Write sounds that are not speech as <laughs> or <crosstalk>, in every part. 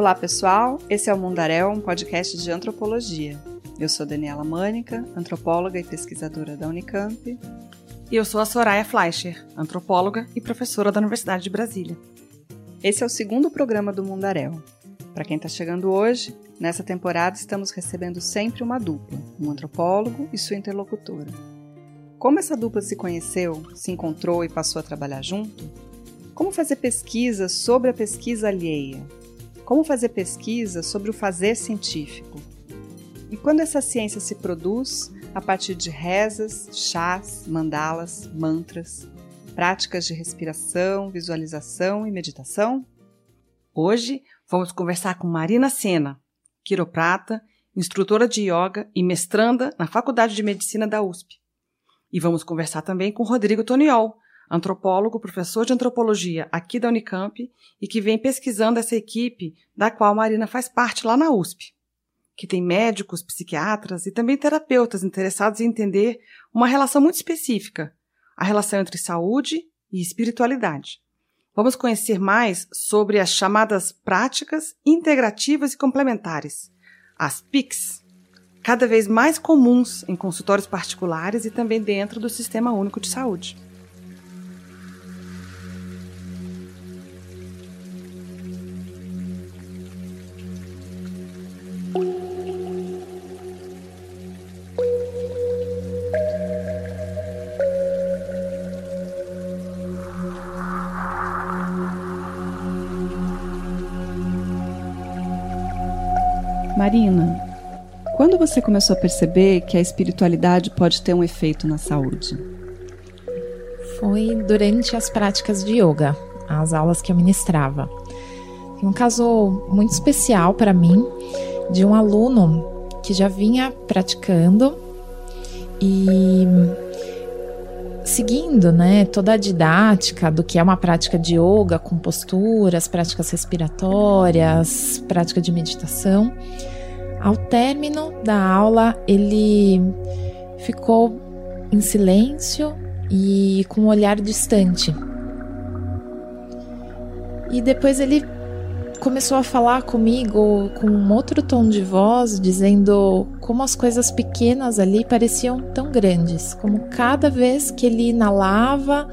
Olá, pessoal. Esse é o Mundaréu, um podcast de antropologia. Eu sou Daniela Mânica, antropóloga e pesquisadora da Unicamp. E eu sou a Soraya Fleischer, antropóloga e professora da Universidade de Brasília. Esse é o segundo programa do Mundaréu. Para quem está chegando hoje, nessa temporada estamos recebendo sempre uma dupla, um antropólogo e sua interlocutora. Como essa dupla se conheceu, se encontrou e passou a trabalhar junto? Como fazer pesquisa sobre a pesquisa alheia? Como fazer pesquisa sobre o fazer científico? E quando essa ciência se produz a partir de rezas, chás, mandalas, mantras, práticas de respiração, visualização e meditação? Hoje vamos conversar com Marina Sena, quiroprata, instrutora de yoga e mestranda na Faculdade de Medicina da USP. E vamos conversar também com Rodrigo Toniol, antropólogo, professor de antropologia aqui da Unicamp e que vem pesquisando essa equipe da qual Marina faz parte lá na USP, que tem médicos, psiquiatras e também terapeutas interessados em entender uma relação muito específica, a relação entre saúde e espiritualidade. Vamos conhecer mais sobre as chamadas práticas integrativas e complementares, as PICs, cada vez mais comuns em consultórios particulares e também dentro do Sistema Único de Saúde. Marina, quando você começou a perceber que a espiritualidade pode ter um efeito na saúde? Foi durante as práticas de yoga, as aulas que eu ministrava. Tem um caso muito especial para mim de um aluno que já vinha praticando e seguindo, né, toda a didática do que é uma prática de yoga com posturas, práticas respiratórias, prática de meditação. Ao término da aula, ele ficou em silêncio e com um olhar distante. E depois ele começou a falar comigo com um outro tom de voz, dizendo como as coisas pequenas ali pareciam tão grandes, como cada vez que ele inalava,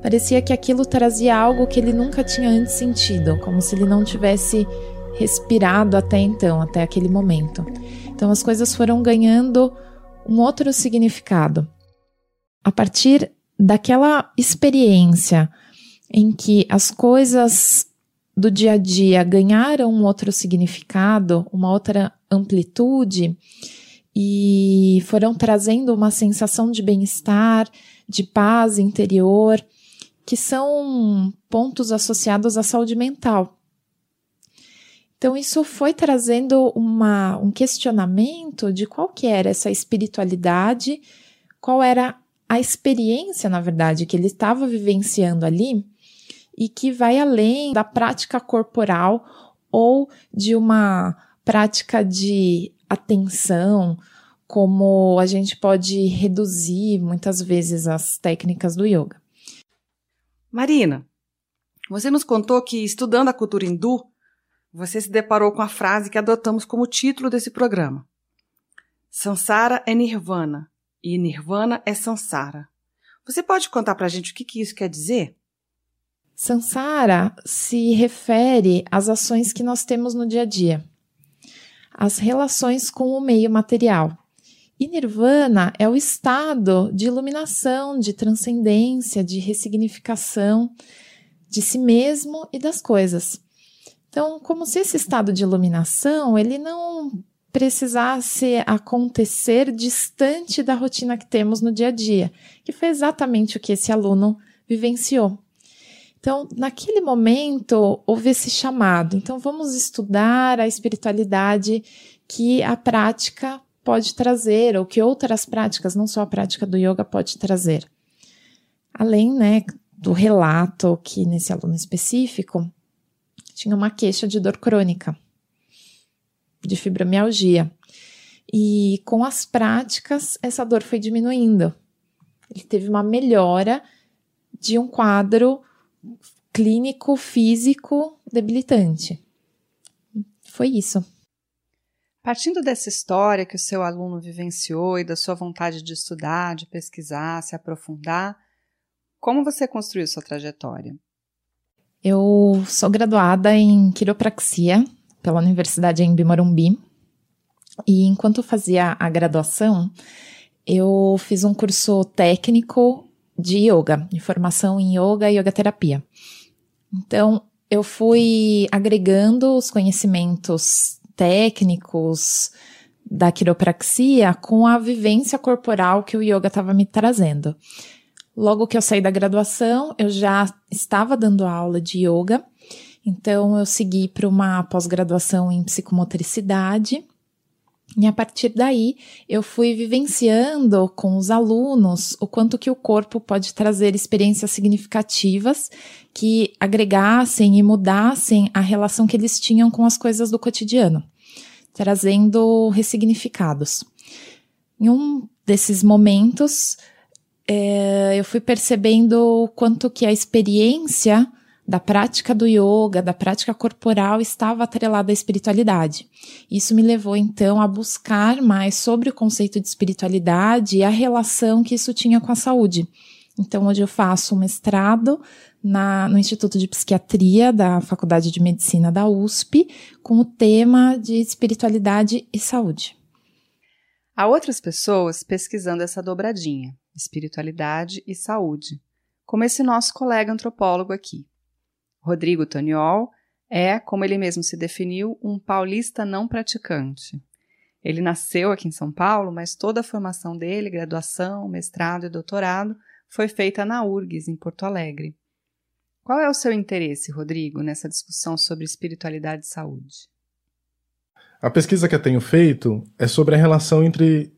parecia que aquilo trazia algo que ele nunca tinha antes sentido, como se ele não tivesse respirado até então, até aquele momento. Então as coisas foram ganhando um outro significado. A partir daquela experiência em que as coisas do dia a dia ganharam um outro significado, uma outra amplitude e foram trazendo uma sensação de bem-estar, de paz interior, que são pontos associados à saúde mental. Então isso foi trazendo uma, um questionamento de qual que era essa espiritualidade, qual era a experiência, na verdade, que ele estava vivenciando ali e que vai além da prática corporal ou de uma prática de atenção, como a gente pode reduzir muitas vezes as técnicas do yoga. Marina, você nos contou que estudando a cultura hindu, você se deparou com a frase que adotamos como título desse programa. Sansara é Nirvana e Nirvana é Sansara. Você pode contar para a gente o que, que isso quer dizer? Sansara se refere às ações que nós temos no dia a dia, as relações com o meio material. E Nirvana é o estado de iluminação, de transcendência, de ressignificação de si mesmo e das coisas. Então, como se esse estado de iluminação ele não precisasse acontecer distante da rotina que temos no dia a dia, que foi exatamente o que esse aluno vivenciou. Então, naquele momento, houve esse chamado. Então, vamos estudar a espiritualidade que a prática pode trazer, ou que outras práticas, não só a prática do yoga, pode trazer. Além, né, do relato que nesse aluno específico tinha uma queixa de dor crônica, de fibromialgia. E com as práticas, essa dor foi diminuindo. Ele teve uma melhora de um quadro clínico físico debilitante. foi isso. Partindo dessa história que o seu aluno vivenciou e da sua vontade de estudar, de pesquisar, se aprofundar, como você construiu sua trajetória? Eu sou graduada em quiropraxia pela Universidade em Morumbi. E enquanto fazia a graduação, eu fiz um curso técnico de yoga, de formação em yoga e yoga terapia. Então, eu fui agregando os conhecimentos técnicos da quiropraxia com a vivência corporal que o yoga estava me trazendo. Logo que eu saí da graduação, eu já estava dando aula de yoga, então eu segui para uma pós-graduação em psicomotricidade. E a partir daí, eu fui vivenciando com os alunos o quanto que o corpo pode trazer experiências significativas que agregassem e mudassem a relação que eles tinham com as coisas do cotidiano, trazendo ressignificados. Em um desses momentos, é, eu fui percebendo o quanto que a experiência da prática do yoga, da prática corporal, estava atrelada à espiritualidade. Isso me levou então a buscar mais sobre o conceito de espiritualidade e a relação que isso tinha com a saúde. Então, hoje eu faço um mestrado na, no Instituto de Psiquiatria da Faculdade de Medicina da USP, com o tema de espiritualidade e saúde. Há outras pessoas pesquisando essa dobradinha espiritualidade e saúde, como esse nosso colega antropólogo aqui. Rodrigo Toniol é, como ele mesmo se definiu, um paulista não praticante. Ele nasceu aqui em São Paulo, mas toda a formação dele, graduação, mestrado e doutorado, foi feita na URGS, em Porto Alegre. Qual é o seu interesse, Rodrigo, nessa discussão sobre espiritualidade e saúde? A pesquisa que eu tenho feito é sobre a relação entre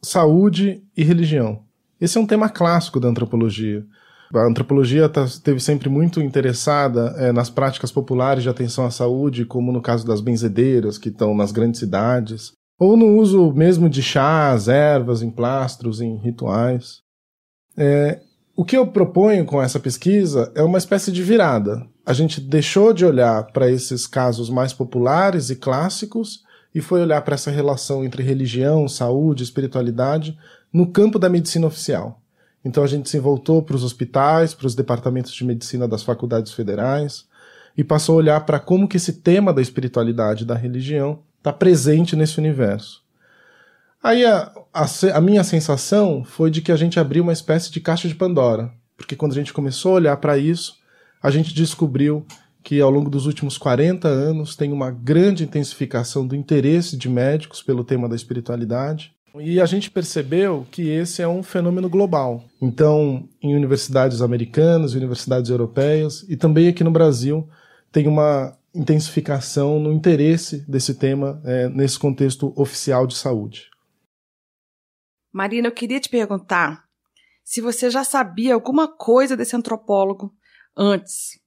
saúde e religião. Esse é um tema clássico da antropologia. A antropologia tá, esteve sempre muito interessada é, nas práticas populares de atenção à saúde, como no caso das benzedeiras, que estão nas grandes cidades, ou no uso mesmo de chás, ervas, emplastros, em rituais. É, o que eu proponho com essa pesquisa é uma espécie de virada. A gente deixou de olhar para esses casos mais populares e clássicos e foi olhar para essa relação entre religião, saúde, espiritualidade no campo da medicina oficial. Então a gente se voltou para os hospitais, para os departamentos de medicina das faculdades federais e passou a olhar para como que esse tema da espiritualidade e da religião está presente nesse universo. Aí a, a, a, minha sensação foi de que a gente abriu uma espécie de caixa de Pandora, porque quando a gente começou a olhar para isso, a gente descobriu que ao longo dos últimos 40 anos tem uma grande intensificação do interesse de médicos pelo tema da espiritualidade e a gente percebeu que esse é um fenômeno global. Então, em universidades americanas, universidades europeias e também aqui no Brasil, tem uma intensificação no interesse desse tema é, nesse contexto oficial de saúde. Marina, eu queria te perguntar se você já sabia alguma coisa desse antropólogo antes.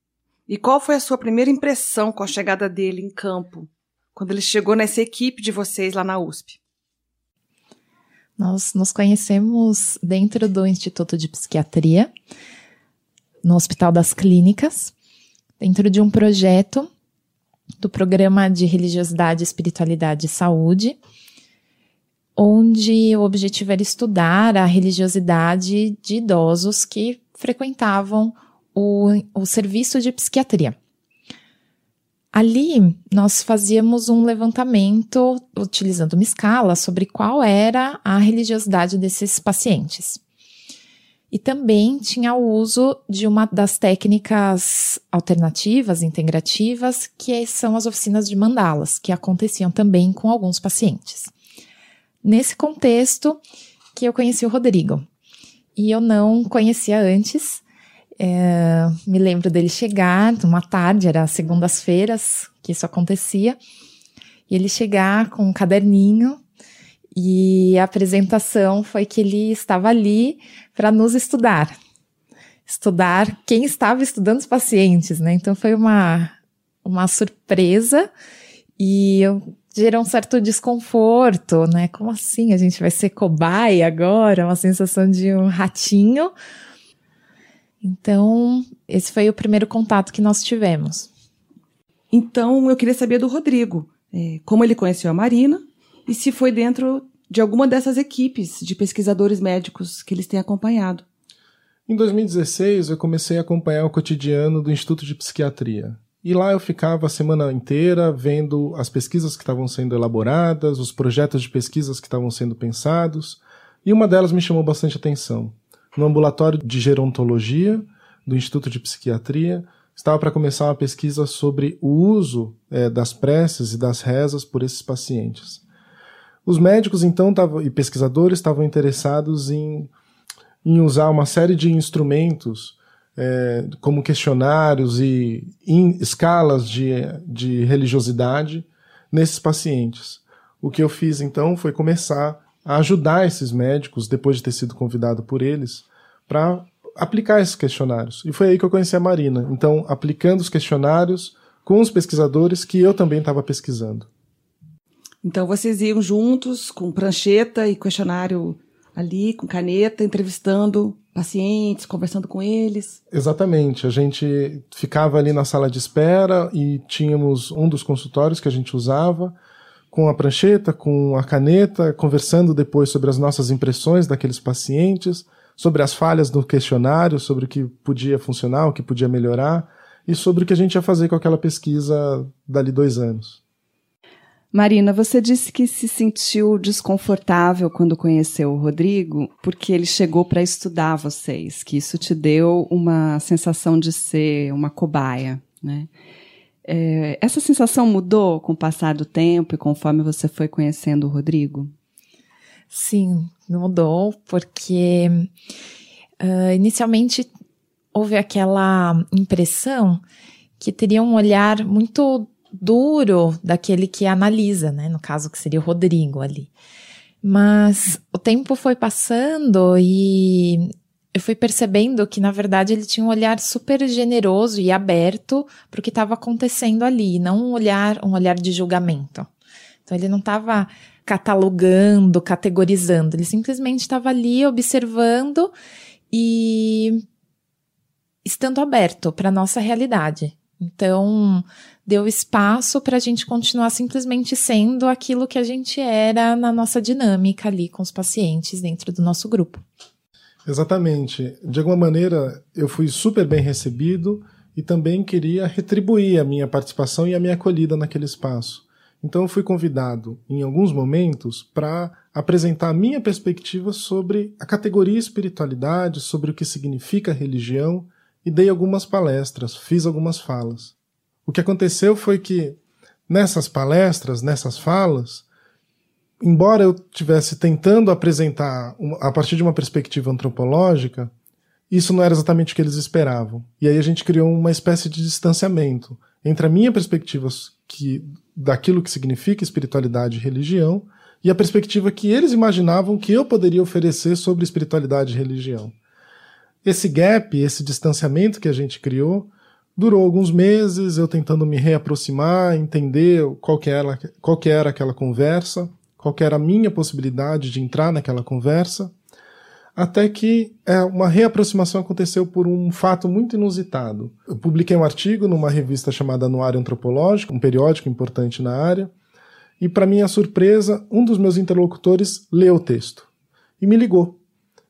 E qual foi a sua primeira impressão com a chegada dele em campo, quando ele chegou nessa equipe de vocês lá na USP? Nós nos conhecemos dentro do Instituto de Psiquiatria, no Hospital das Clínicas, dentro de um projeto do Programa de Religiosidade, Espiritualidade e Saúde, onde o objetivo era estudar a religiosidade de idosos que frequentavam o, o serviço de psiquiatria. Ali, nós fazíamos um levantamento utilizando uma escala sobre qual era a religiosidade desses pacientes. E também tinha o uso de uma das técnicas alternativas, integrativas, que são as oficinas de mandalas, que aconteciam também com alguns pacientes. Nesse contexto que eu conheci o Rodrigo. E eu não conhecia antes, é, me lembro dele chegar uma tarde, era segundas-feiras que isso acontecia, e ele chegar com um caderninho e a apresentação foi que ele estava ali para nos estudar. Estudar quem estava estudando os pacientes, né? Então foi uma, uma surpresa e eu, gerou um certo desconforto, né? Como assim? A gente vai ser cobaia agora? Uma sensação de um ratinho então, esse foi o primeiro contato que nós tivemos. Então, eu queria saber do Rodrigo. é, como ele conheceu a Marina e se foi dentro de alguma dessas equipes de pesquisadores médicos que eles têm acompanhado. Em 2016, eu comecei a acompanhar o cotidiano do Instituto de Psiquiatria. E lá eu ficava a semana inteira vendo as pesquisas que estavam sendo elaboradas, os projetos de pesquisas que estavam sendo pensados, e uma delas me chamou bastante atenção. No ambulatório de gerontologia do Instituto de Psiquiatria, estava para começar uma pesquisa sobre o uso é, das preces e das rezas por esses pacientes. Os médicos, então, tavam, e pesquisadores estavam interessados em, em usar uma série de instrumentos, é, como questionários e escalas de, de religiosidade, nesses pacientes. O que eu fiz, então, foi começar a ajudar esses médicos, depois de ter sido convidado por eles, para aplicar esses questionários. E foi aí que eu conheci a Marina. Então, aplicando os questionários com os pesquisadores que eu também estava pesquisando. Então, vocês iam juntos com prancheta e questionário ali, com caneta, entrevistando pacientes, conversando com eles? Exatamente. A gente ficava ali na sala de espera e tínhamos um dos consultórios que a gente usava com a prancheta, com a caneta, conversando depois sobre as nossas impressões daqueles pacientes, sobre as falhas do questionário, sobre o que podia funcionar, o que podia melhorar e sobre o que a gente ia fazer com aquela pesquisa dali dois anos. Marina, você disse que se sentiu desconfortável quando conheceu o Rodrigo porque ele chegou para estudar vocês, que isso te deu uma sensação de ser uma cobaia, né? É, essa sensação mudou com o passar do tempo e conforme você foi conhecendo o Rodrigo? Sim, mudou, porque uh, inicialmente houve aquela impressão que teria um olhar muito duro daquele que analisa, né? No caso, que seria o Rodrigo ali. Mas o tempo foi passando e eu fui percebendo que, na verdade, ele tinha um olhar super generoso e aberto para o que estava acontecendo ali, não um olhar, um olhar de julgamento. Então, ele não estava catalogando, categorizando, ele simplesmente estava ali observando e estando aberto para a nossa realidade. Então, deu espaço para a gente continuar simplesmente sendo aquilo que a gente era na nossa dinâmica ali com os pacientes dentro do nosso grupo. Exatamente. De alguma maneira, eu fui super bem recebido e também queria retribuir a minha participação e a minha acolhida naquele espaço. Então, eu fui convidado, em alguns momentos, para apresentar a minha perspectiva sobre a categoria espiritualidade, sobre o que significa religião, e dei algumas palestras, fiz algumas falas. O que aconteceu foi que, nessas palestras, nessas falas, embora eu tivesse tentando apresentar a partir de uma perspectiva antropológica, isso não era exatamente o que eles esperavam. E aí a gente criou uma espécie de distanciamento entre a minha perspectiva que, daquilo que significa espiritualidade e religião e a perspectiva que eles imaginavam que eu poderia oferecer sobre espiritualidade e religião. Esse gap, esse distanciamento que a gente criou, durou alguns meses, eu tentando me reaproximar, entender qual que era, qual que era aquela conversa, qual era a minha possibilidade de entrar naquela conversa, até que é, uma reaproximação aconteceu por um fato muito inusitado. Eu publiquei um artigo numa revista chamada Anuário Antropológico, um periódico importante na área, e para minha surpresa, um dos meus interlocutores leu o texto e me ligou.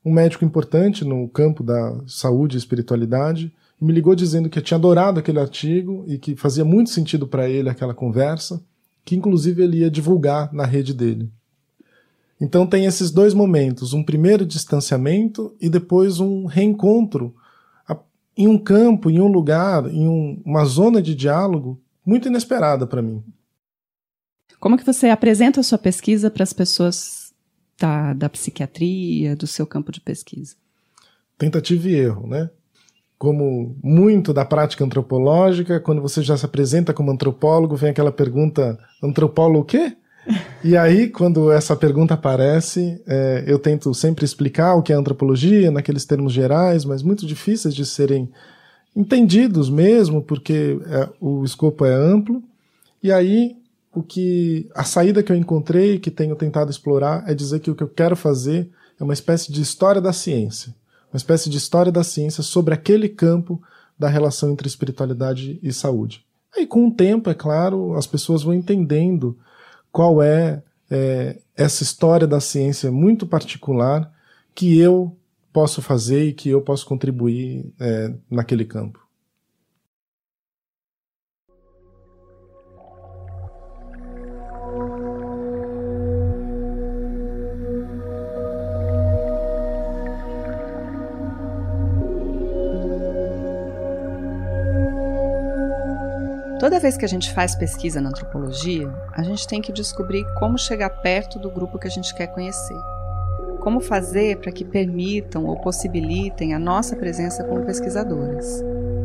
Um médico importante no campo da saúde e espiritualidade, me ligou dizendo que tinha adorado aquele artigo e que fazia muito sentido para ele aquela conversa que inclusive ele ia divulgar na rede dele. Então tem esses dois momentos, um primeiro distanciamento e depois um reencontro em um campo, em um lugar, em um, uma zona de diálogo muito inesperada para mim. Como que você apresenta a sua pesquisa para as pessoas da, da psiquiatria, do seu campo de pesquisa? Tentativa e erro, né? Como muito da prática antropológica, quando você já se apresenta como antropólogo, vem aquela pergunta: antropólogo o quê? E aí, quando essa pergunta aparece, é, eu tento sempre explicar o que é antropologia, naqueles termos gerais, mas muito difíceis de serem entendidos mesmo, porque é, o escopo é amplo. E aí, o que a saída que eu encontrei, que tenho tentado explorar, é dizer que o que eu quero fazer é uma espécie de história da ciência uma espécie de história da ciência sobre aquele campo da relação entre espiritualidade e saúde. Aí, com o tempo, é claro, as pessoas vão entendendo qual é, é essa história da ciência muito particular que eu posso fazer e que eu posso contribuir é, naquele campo. Toda vez que a gente faz pesquisa na antropologia, a gente tem que descobrir como chegar perto do grupo que a gente quer conhecer. Como fazer para que permitam ou possibilitem a nossa presença como pesquisadores.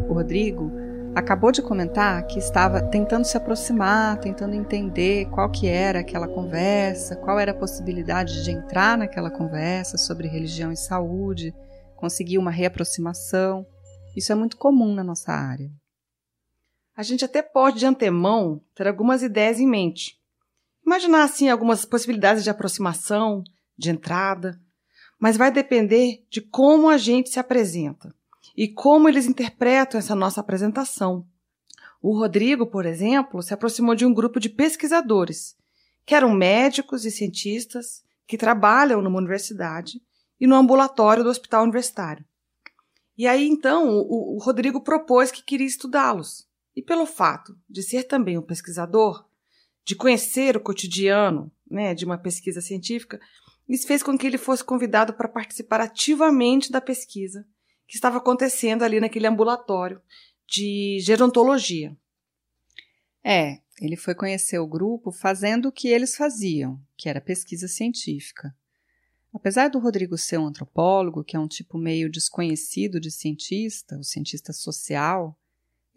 O Rodrigo acabou de comentar que estava tentando se aproximar, tentando entender qual que era aquela conversa, qual era a possibilidade de entrar naquela conversa sobre religião e saúde, conseguir uma reaproximação. Isso é muito comum na nossa área a gente até pode de antemão ter algumas ideias em mente. Imaginar assim algumas possibilidades de aproximação, de entrada, mas vai depender de como a gente se apresenta e como eles interpretam essa nossa apresentação. O Rodrigo, por exemplo, se aproximou de um grupo de pesquisadores, que eram médicos e cientistas que trabalham numa universidade e no ambulatório do hospital universitário. E aí, então, o, o Rodrigo propôs que queria estudá-los. E pelo fato de ser também um pesquisador, de conhecer o cotidiano né, de uma pesquisa científica, isso fez com que ele fosse convidado para participar ativamente da pesquisa que estava acontecendo ali naquele ambulatório de gerontologia. É, ele foi conhecer o grupo fazendo o que eles faziam, que era pesquisa científica. Apesar do Rodrigo ser um antropólogo, que é um tipo meio desconhecido de cientista, o cientista social,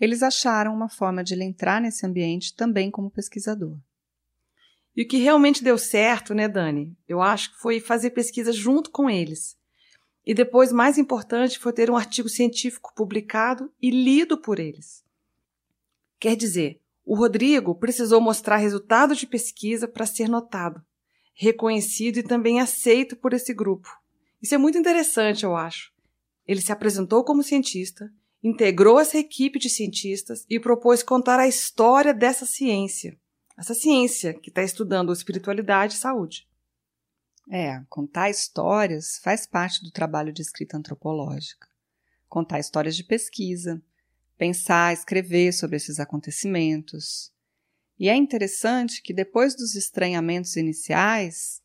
eles acharam uma forma de ele entrar nesse ambiente também como pesquisador. E o que realmente deu certo, né, Dani? Eu acho que foi fazer pesquisa junto com eles. E depois, mais importante, foi ter um artigo científico publicado e lido por eles. Quer dizer, o Rodrigo precisou mostrar resultado de pesquisa para ser notado, reconhecido e também aceito por esse grupo. Isso é muito interessante, eu acho. Ele se apresentou como cientista, integrou essa equipe de cientistas e propôs contar a história dessa ciência, essa ciência que está estudando espiritualidade e saúde. É, contar histórias faz parte do trabalho de escrita antropológica. Contar histórias de pesquisa, pensar, escrever sobre esses acontecimentos. E é interessante que depois dos estranhamentos iniciais,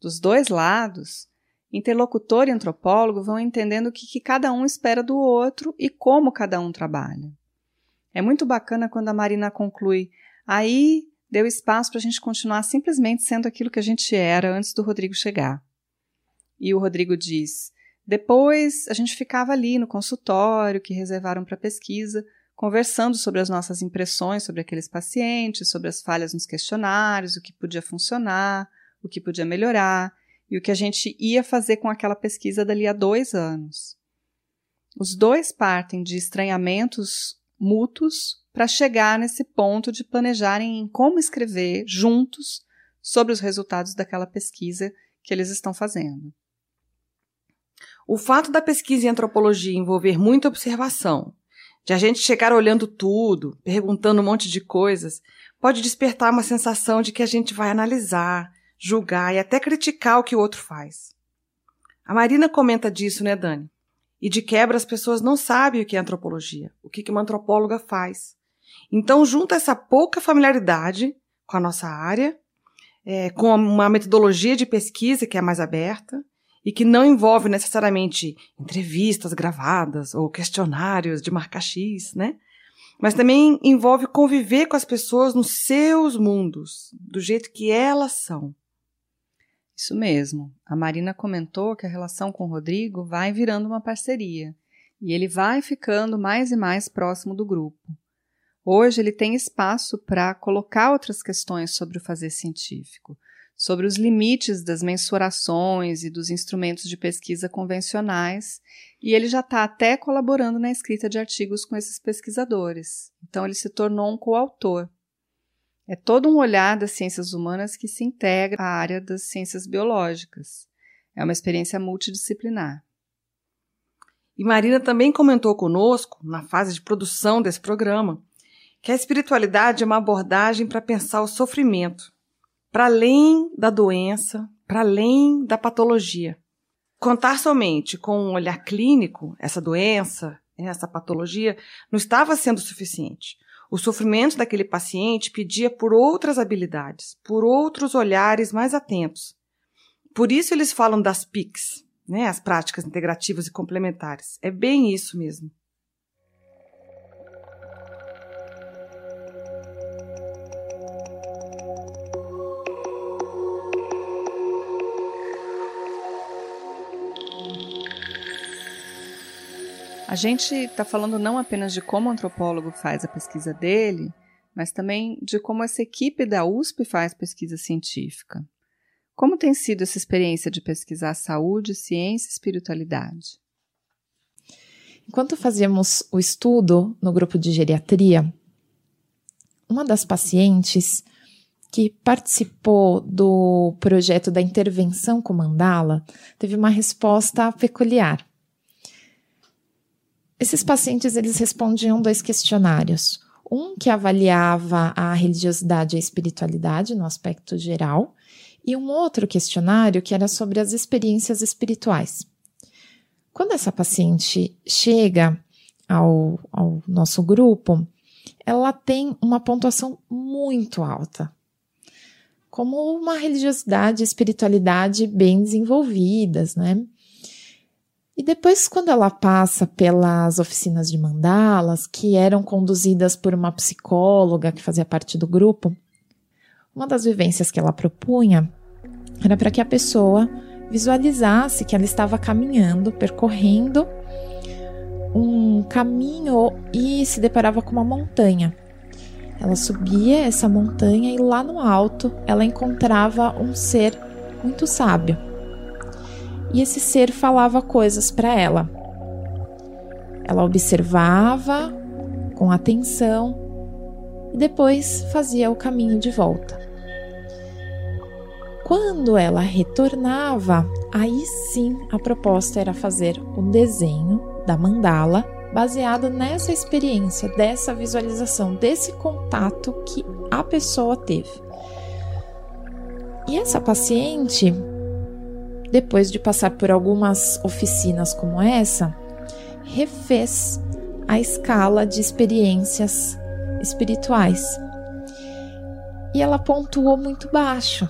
dos dois lados, Interlocutor e antropólogo vão entendendo o que, que cada um espera do outro e como cada um trabalha. É muito bacana quando a Marina conclui: aí deu espaço para a gente continuar simplesmente sendo aquilo que a gente era antes do Rodrigo chegar. E o Rodrigo diz: depois a gente ficava ali no consultório que reservaram para pesquisa, conversando sobre as nossas impressões sobre aqueles pacientes, sobre as falhas nos questionários, o que podia funcionar, o que podia melhorar e o que a gente ia fazer com aquela pesquisa dali a dois anos. Os dois partem de estranhamentos mútuos para chegar nesse ponto de planejarem em como escrever juntos sobre os resultados daquela pesquisa que eles estão fazendo. O fato da pesquisa em antropologia envolver muita observação, de a gente chegar olhando tudo, perguntando um monte de coisas, pode despertar uma sensação de que a gente vai analisar, julgar e até criticar o que o outro faz. A Marina comenta disso, né, Dani? E de quebra as pessoas não sabem o que é antropologia, o que uma antropóloga faz. Então junta essa pouca familiaridade com a nossa área, é, com uma metodologia de pesquisa que é mais aberta e que não envolve necessariamente entrevistas gravadas ou questionários de marca X, né? Mas também envolve conviver com as pessoas nos seus mundos, do jeito que elas são. Isso mesmo. A Marina comentou que a relação com o Rodrigo vai virando uma parceria e ele vai ficando mais e mais próximo do grupo. Hoje ele tem espaço para colocar outras questões sobre o fazer científico, sobre os limites das mensurações e dos instrumentos de pesquisa convencionais, e ele já está até colaborando na escrita de artigos com esses pesquisadores. Então ele se tornou um coautor. É todo um olhar das ciências humanas que se integra à área das ciências biológicas. É uma experiência multidisciplinar. E Marina também comentou conosco, na fase de produção desse programa, que a espiritualidade é uma abordagem para pensar o sofrimento, para além da doença, para além da patologia. Contar somente com um olhar clínico essa doença, essa patologia, não estava sendo suficiente. O sofrimento daquele paciente pedia por outras habilidades, por outros olhares mais atentos. Por isso eles falam das PICs, né, as práticas integrativas e complementares. É bem isso mesmo. A gente está falando não apenas de como o antropólogo faz a pesquisa dele, mas também de como essa equipe da USP faz pesquisa científica. Como tem sido essa experiência de pesquisar saúde, ciência e espiritualidade? Enquanto fazíamos o estudo no grupo de geriatria, uma das pacientes que participou do projeto da intervenção com mandala teve uma resposta peculiar. Esses pacientes eles respondiam dois questionários. Um que avaliava a religiosidade e a espiritualidade no aspecto geral, e um outro questionário que era sobre as experiências espirituais. Quando essa paciente chega ao, ao nosso grupo, ela tem uma pontuação muito alta, como uma religiosidade e espiritualidade bem desenvolvidas, né? E depois, quando ela passa pelas oficinas de mandalas, que eram conduzidas por uma psicóloga que fazia parte do grupo, uma das vivências que ela propunha era para que a pessoa visualizasse que ela estava caminhando, percorrendo um caminho e se deparava com uma montanha. Ela subia essa montanha e lá no alto ela encontrava um ser muito sábio e esse ser falava coisas para ela. Ela observava com atenção e depois fazia o caminho de volta. Quando ela retornava, aí sim a proposta era fazer um desenho da mandala baseado nessa experiência, dessa visualização, desse contato que a pessoa teve. E essa paciente depois de passar por algumas oficinas como essa, refez a escala de experiências espirituais. E ela pontuou muito baixo.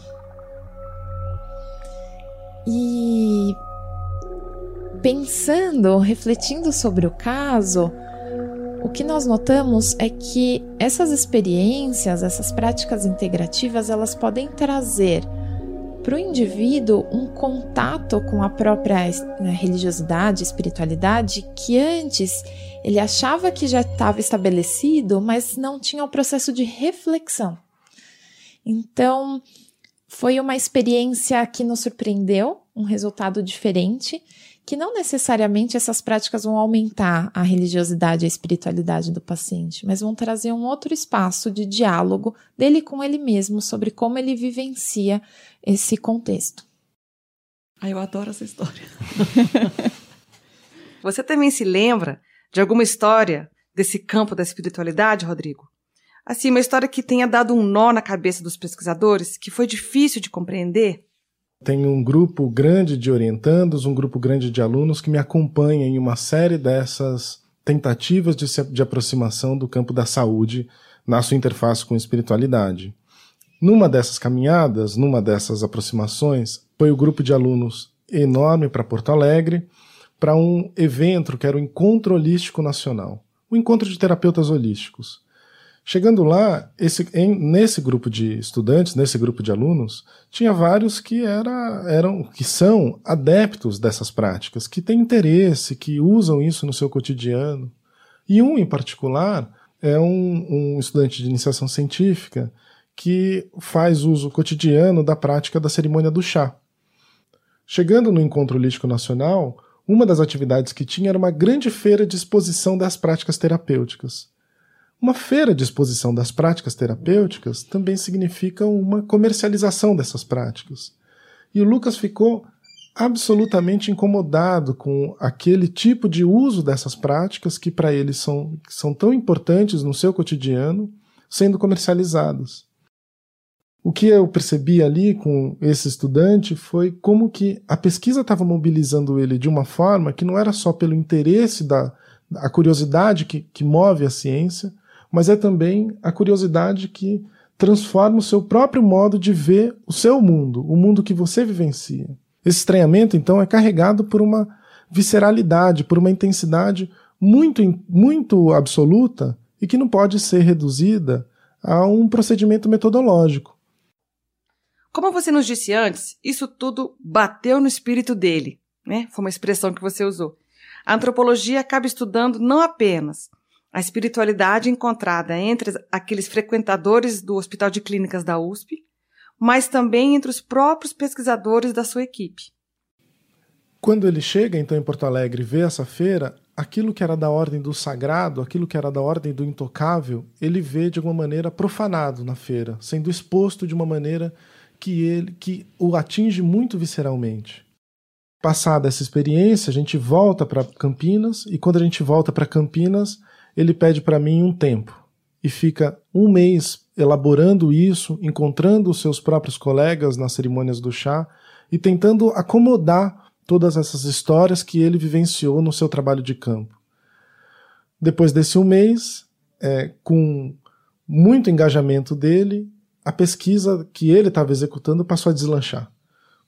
E pensando, refletindo sobre o caso, o que nós notamos é que essas experiências, essas práticas integrativas, elas podem trazer para o indivíduo um contato com a própria né, religiosidade, espiritualidade, que antes ele achava que já estava estabelecido, mas não tinha o processo de reflexão. Então, foi uma experiência que nos surpreendeu, um resultado diferente, que não necessariamente essas práticas vão aumentar a religiosidade e a espiritualidade do paciente, mas vão trazer um outro espaço de diálogo dele com ele mesmo sobre como ele vivencia esse contexto. Ah, eu adoro essa história. <laughs> Você também se lembra de alguma história desse campo da espiritualidade, Rodrigo? Assim, uma história que tenha dado um nó na cabeça dos pesquisadores, que foi difícil de compreender? Tem um grupo grande de orientandos, um grupo grande de alunos que me acompanha em uma série dessas tentativas de, de aproximação do campo da saúde na sua interface com espiritualidade. Numa dessas caminhadas, numa dessas aproximações, foi o grupo de alunos enorme para Porto Alegre, para um evento que era o Encontro Holístico Nacional, o Encontro de Terapeutas Holísticos. Chegando lá, esse, em, nesse grupo de estudantes, nesse grupo de alunos, tinha vários que era, eram, que são adeptos dessas práticas, que têm interesse, que usam isso no seu cotidiano. E um em particular é um, um estudante de iniciação científica que faz uso cotidiano da prática da cerimônia do chá. Chegando no Encontro Holístico Nacional, uma das atividades que tinha era uma grande feira de exposição das práticas terapêuticas. Uma feira de exposição das práticas terapêuticas também significa uma comercialização dessas práticas. E o Lucas ficou absolutamente incomodado com aquele tipo de uso dessas práticas que para ele são, são tão importantes no seu cotidiano sendo comercializadas. O que eu percebi ali com esse estudante foi como que a pesquisa estava mobilizando ele de uma forma que não era só pelo interesse da a curiosidade que, que move a ciência, mas é também a curiosidade que transforma o seu próprio modo de ver o seu mundo, o mundo que você vivencia. Esse estranhamento, então, é carregado por uma visceralidade, por uma intensidade muito, muito absoluta e que não pode ser reduzida a um procedimento metodológico. Como você nos disse antes, isso tudo bateu no espírito dele, né? Foi uma expressão que você usou. A antropologia acaba estudando não apenas a espiritualidade encontrada entre aqueles frequentadores do Hospital de Clínicas da USP, mas também entre os próprios pesquisadores da sua equipe. Quando ele chega então em Porto Alegre e vê essa feira, aquilo que era da ordem do sagrado, aquilo que era da ordem do intocável, ele vê de alguma maneira profanado na feira, sendo exposto de uma maneira que ele que o atinge muito visceralmente. Passada essa experiência, a gente volta para Campinas e quando a gente volta para Campinas, ele pede para mim um tempo e fica um mês elaborando isso, encontrando os seus próprios colegas nas cerimônias do chá e tentando acomodar todas essas histórias que ele vivenciou no seu trabalho de campo. Depois desse um mês, é, com muito engajamento dele, a pesquisa que ele estava executando passou a deslanchar.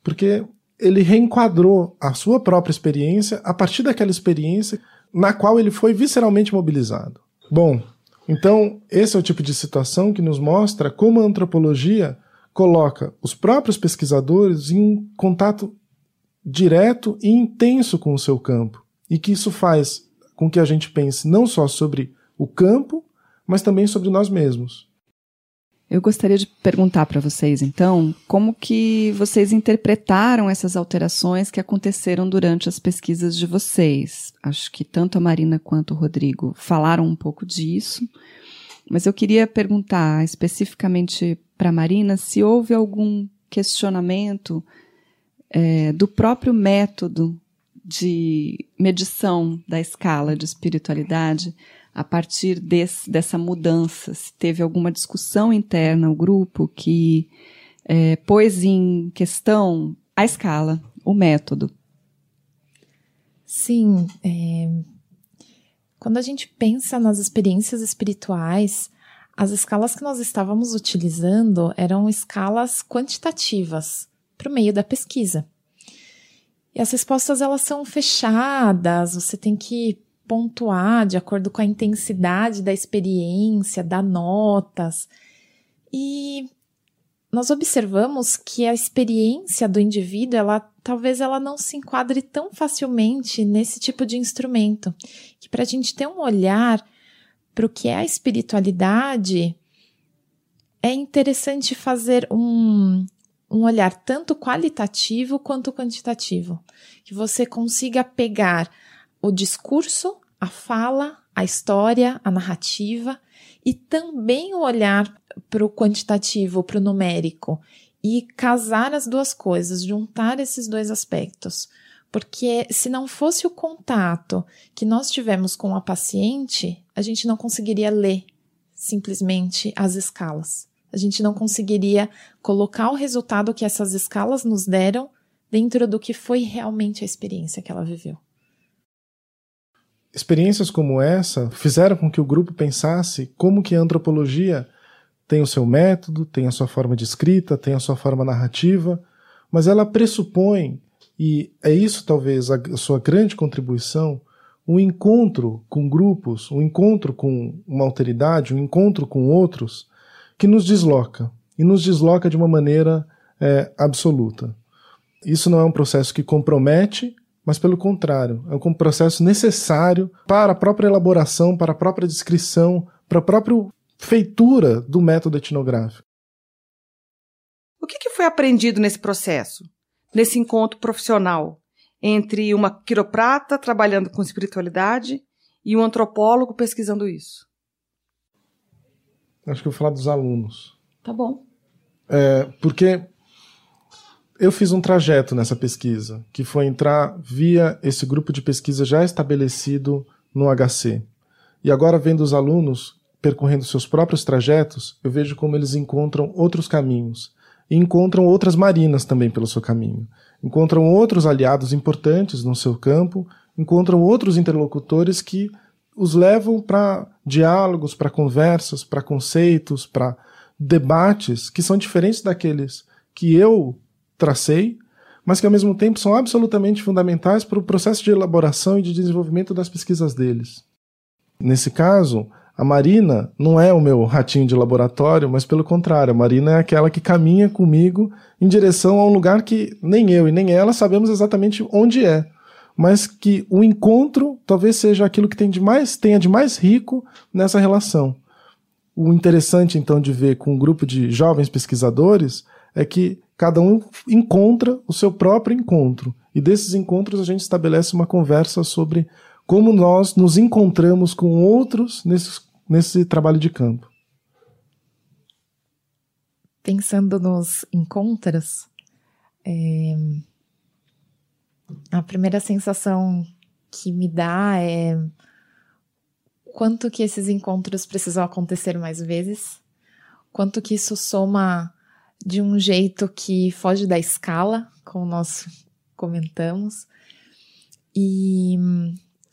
Porque ele reenquadrou a sua própria experiência a partir daquela experiência na qual ele foi visceralmente mobilizado. Bom, então esse é o tipo de situação que nos mostra como a antropologia coloca os próprios pesquisadores em um contato direto e intenso com o seu campo, e que isso faz com que a gente pense não só sobre o campo, mas também sobre nós mesmos. Eu gostaria de perguntar para vocês, então, como que vocês interpretaram essas alterações que aconteceram durante as pesquisas de vocês. Acho que tanto a Marina quanto o Rodrigo falaram um pouco disso, mas eu queria perguntar especificamente para a Marina se houve algum questionamento é, do próprio método de medição da escala de espiritualidade a partir desse, dessa mudança? Se teve alguma discussão interna ao grupo que é, pôs em questão a escala, o método? Sim. É... Quando a gente pensa nas experiências espirituais, as escalas que nós estávamos utilizando eram escalas quantitativas para o meio da pesquisa. E as respostas elas são fechadas, você tem que pontuar de acordo com a intensidade da experiência, dar notas. E nós observamos que a experiência do indivíduo, ela talvez ela não se enquadre tão facilmente nesse tipo de instrumento, que para a gente ter um olhar para o que é a espiritualidade, é interessante fazer um, um olhar tanto qualitativo quanto quantitativo, que você consiga pegar o discurso a fala, a história, a narrativa e também o olhar para o quantitativo, para o numérico e casar as duas coisas, juntar esses dois aspectos. Porque se não fosse o contato que nós tivemos com a paciente, a gente não conseguiria ler simplesmente as escalas. A gente não conseguiria colocar o resultado que essas escalas nos deram dentro do que foi realmente a experiência que ela viveu. Experiências como essa fizeram com que o grupo pensasse como que a antropologia tem o seu método, tem a sua forma de escrita, tem a sua forma narrativa, mas ela pressupõe, e é isso talvez a sua grande contribuição, um encontro com grupos, um encontro com uma alteridade, um encontro com outros, que nos desloca, e nos desloca de uma maneira é, absoluta. Isso não é um processo que compromete mas pelo contrário, é um processo necessário para a própria elaboração, para a própria descrição, para a própria feitura do método etnográfico. O que, foi aprendido nesse processo, nesse encontro profissional entre uma quiroprata trabalhando com espiritualidade e um antropólogo pesquisando isso? Acho que eu vou falar dos alunos. Tá bom. É, porque eu fiz um trajeto nessa pesquisa, que foi entrar via esse grupo de pesquisa já estabelecido no HC. E agora, vendo os alunos percorrendo seus próprios trajetos, eu vejo como eles encontram outros caminhos. E encontram outras marinas também pelo seu caminho. Encontram outros aliados importantes no seu campo, encontram outros interlocutores que os levam para diálogos, para conversas, para conceitos, para debates que são diferentes daqueles que eu tracei, mas que ao mesmo tempo são absolutamente fundamentais para o processo de elaboração e de desenvolvimento das pesquisas deles. Nesse caso, a Marina não é o meu ratinho de laboratório, mas pelo contrário, a Marina é aquela que caminha comigo em direção a um lugar que nem eu e nem ela sabemos exatamente onde é, mas que o encontro talvez seja aquilo que tem de mais, tenha de mais rico nessa relação. O interessante então de ver com um grupo de jovens pesquisadores é que cada um encontra o seu próprio encontro. E desses encontros a gente estabelece uma conversa sobre como nós nos encontramos com outros nesse, nesse trabalho de campo. Pensando nos encontros, é... a primeira sensação que me dá é quanto que esses encontros precisam acontecer mais vezes, quanto que isso soma de um jeito que foge da escala, como nós comentamos. E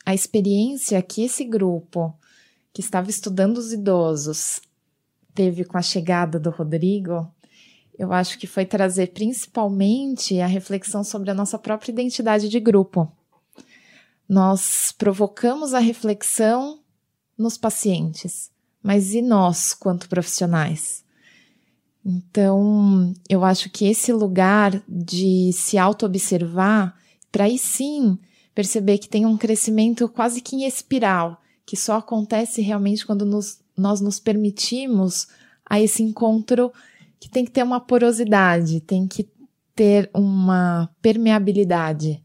a experiência que esse grupo que estava estudando os idosos teve com a chegada do Rodrigo, eu acho que foi trazer principalmente a reflexão sobre a nossa própria identidade de grupo. Nós provocamos a reflexão nos pacientes, mas e nós, quanto profissionais? Então, eu acho que esse lugar de se auto-observar, para aí sim perceber que tem um crescimento quase que em espiral, que só acontece realmente quando nos, nós nos permitimos a esse encontro que tem que ter uma porosidade, tem que ter uma permeabilidade,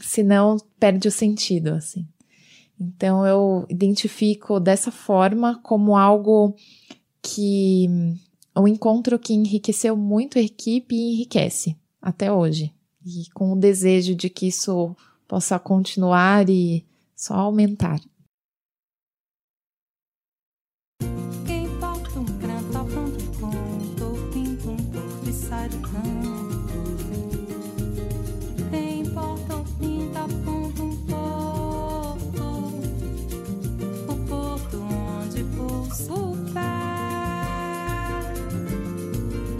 senão perde o sentido, assim. Então eu identifico dessa forma como algo que um encontro que enriqueceu muito a equipe e enriquece até hoje. E com o desejo de que isso possa continuar e só aumentar.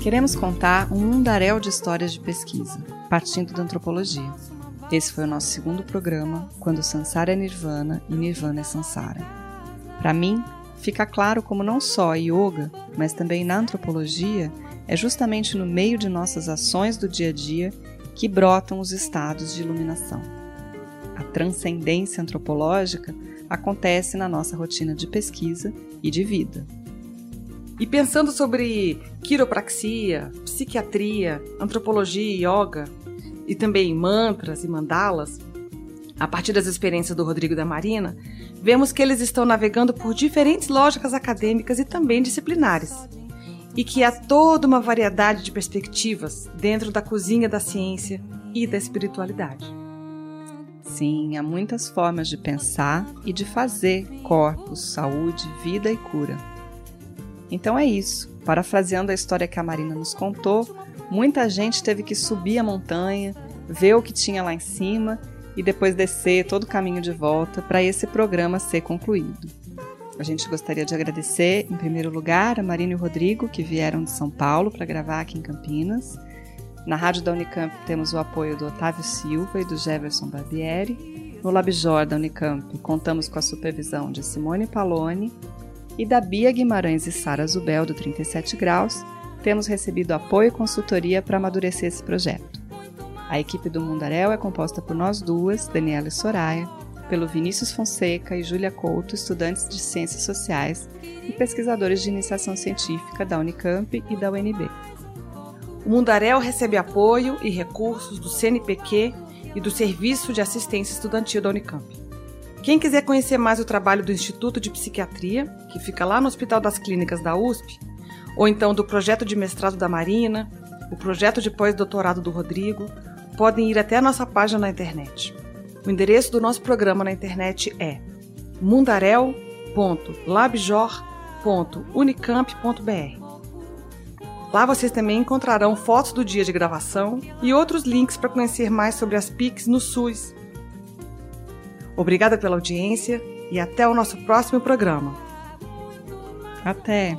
Queremos contar um mundaréu de histórias de pesquisa, partindo da antropologia. Esse foi o nosso segundo programa, quando Sansara é Nirvana e Nirvana é Sansara. Para mim, fica claro como não só a yoga, mas também na antropologia, é justamente no meio de nossas ações do dia a dia que brotam os estados de iluminação. A transcendência antropológica acontece na nossa rotina de pesquisa e de vida. E pensando sobre quiropraxia, psiquiatria, antropologia e yoga, e também mantras e mandalas, a partir das experiências do Rodrigo da Marina, vemos que eles estão navegando por diferentes lógicas acadêmicas e também disciplinares. E que há toda uma variedade de perspectivas dentro da cozinha da ciência e da espiritualidade. Sim, há muitas formas de pensar e de fazer corpos, saúde, vida e cura. Então é isso. Parafraseando a história que a Marina nos contou, muita gente teve que subir a montanha, ver o que tinha lá em cima e depois descer todo o caminho de volta para esse programa ser concluído. A gente gostaria de agradecer, em primeiro lugar, a Marina e o Rodrigo, que vieram de São Paulo para gravar aqui em Campinas. Na rádio da Unicamp temos o apoio do Otávio Silva e do Jefferson Barbieri. No Labjor da Unicamp contamos com a supervisão de Simone Paloni e da Bia Guimarães e Sara Zubel, do 37 Graus, temos recebido apoio e consultoria para amadurecer esse projeto. A equipe do Mundaréu é composta por nós duas, Daniela e Soraya, pelo Vinícius Fonseca e Júlia Couto, estudantes de Ciências Sociais e pesquisadores de iniciação científica da Unicamp e da UNB. O Mundaréu recebe apoio e recursos do CNPq e do Serviço de Assistência Estudantil da Unicamp. Quem quiser conhecer mais o trabalho do Instituto de Psiquiatria, que fica lá no Hospital das Clínicas da USP, ou então do projeto de mestrado da Marina, o projeto de pós-doutorado do Rodrigo, podem ir até a nossa página na internet. O endereço do nosso programa na internet é mundarel.labjor.unicamp.br. Lá vocês também encontrarão fotos do dia de gravação e outros links para conhecer mais sobre as PICs no SUS. Obrigada pela audiência e até o nosso próximo programa. Até!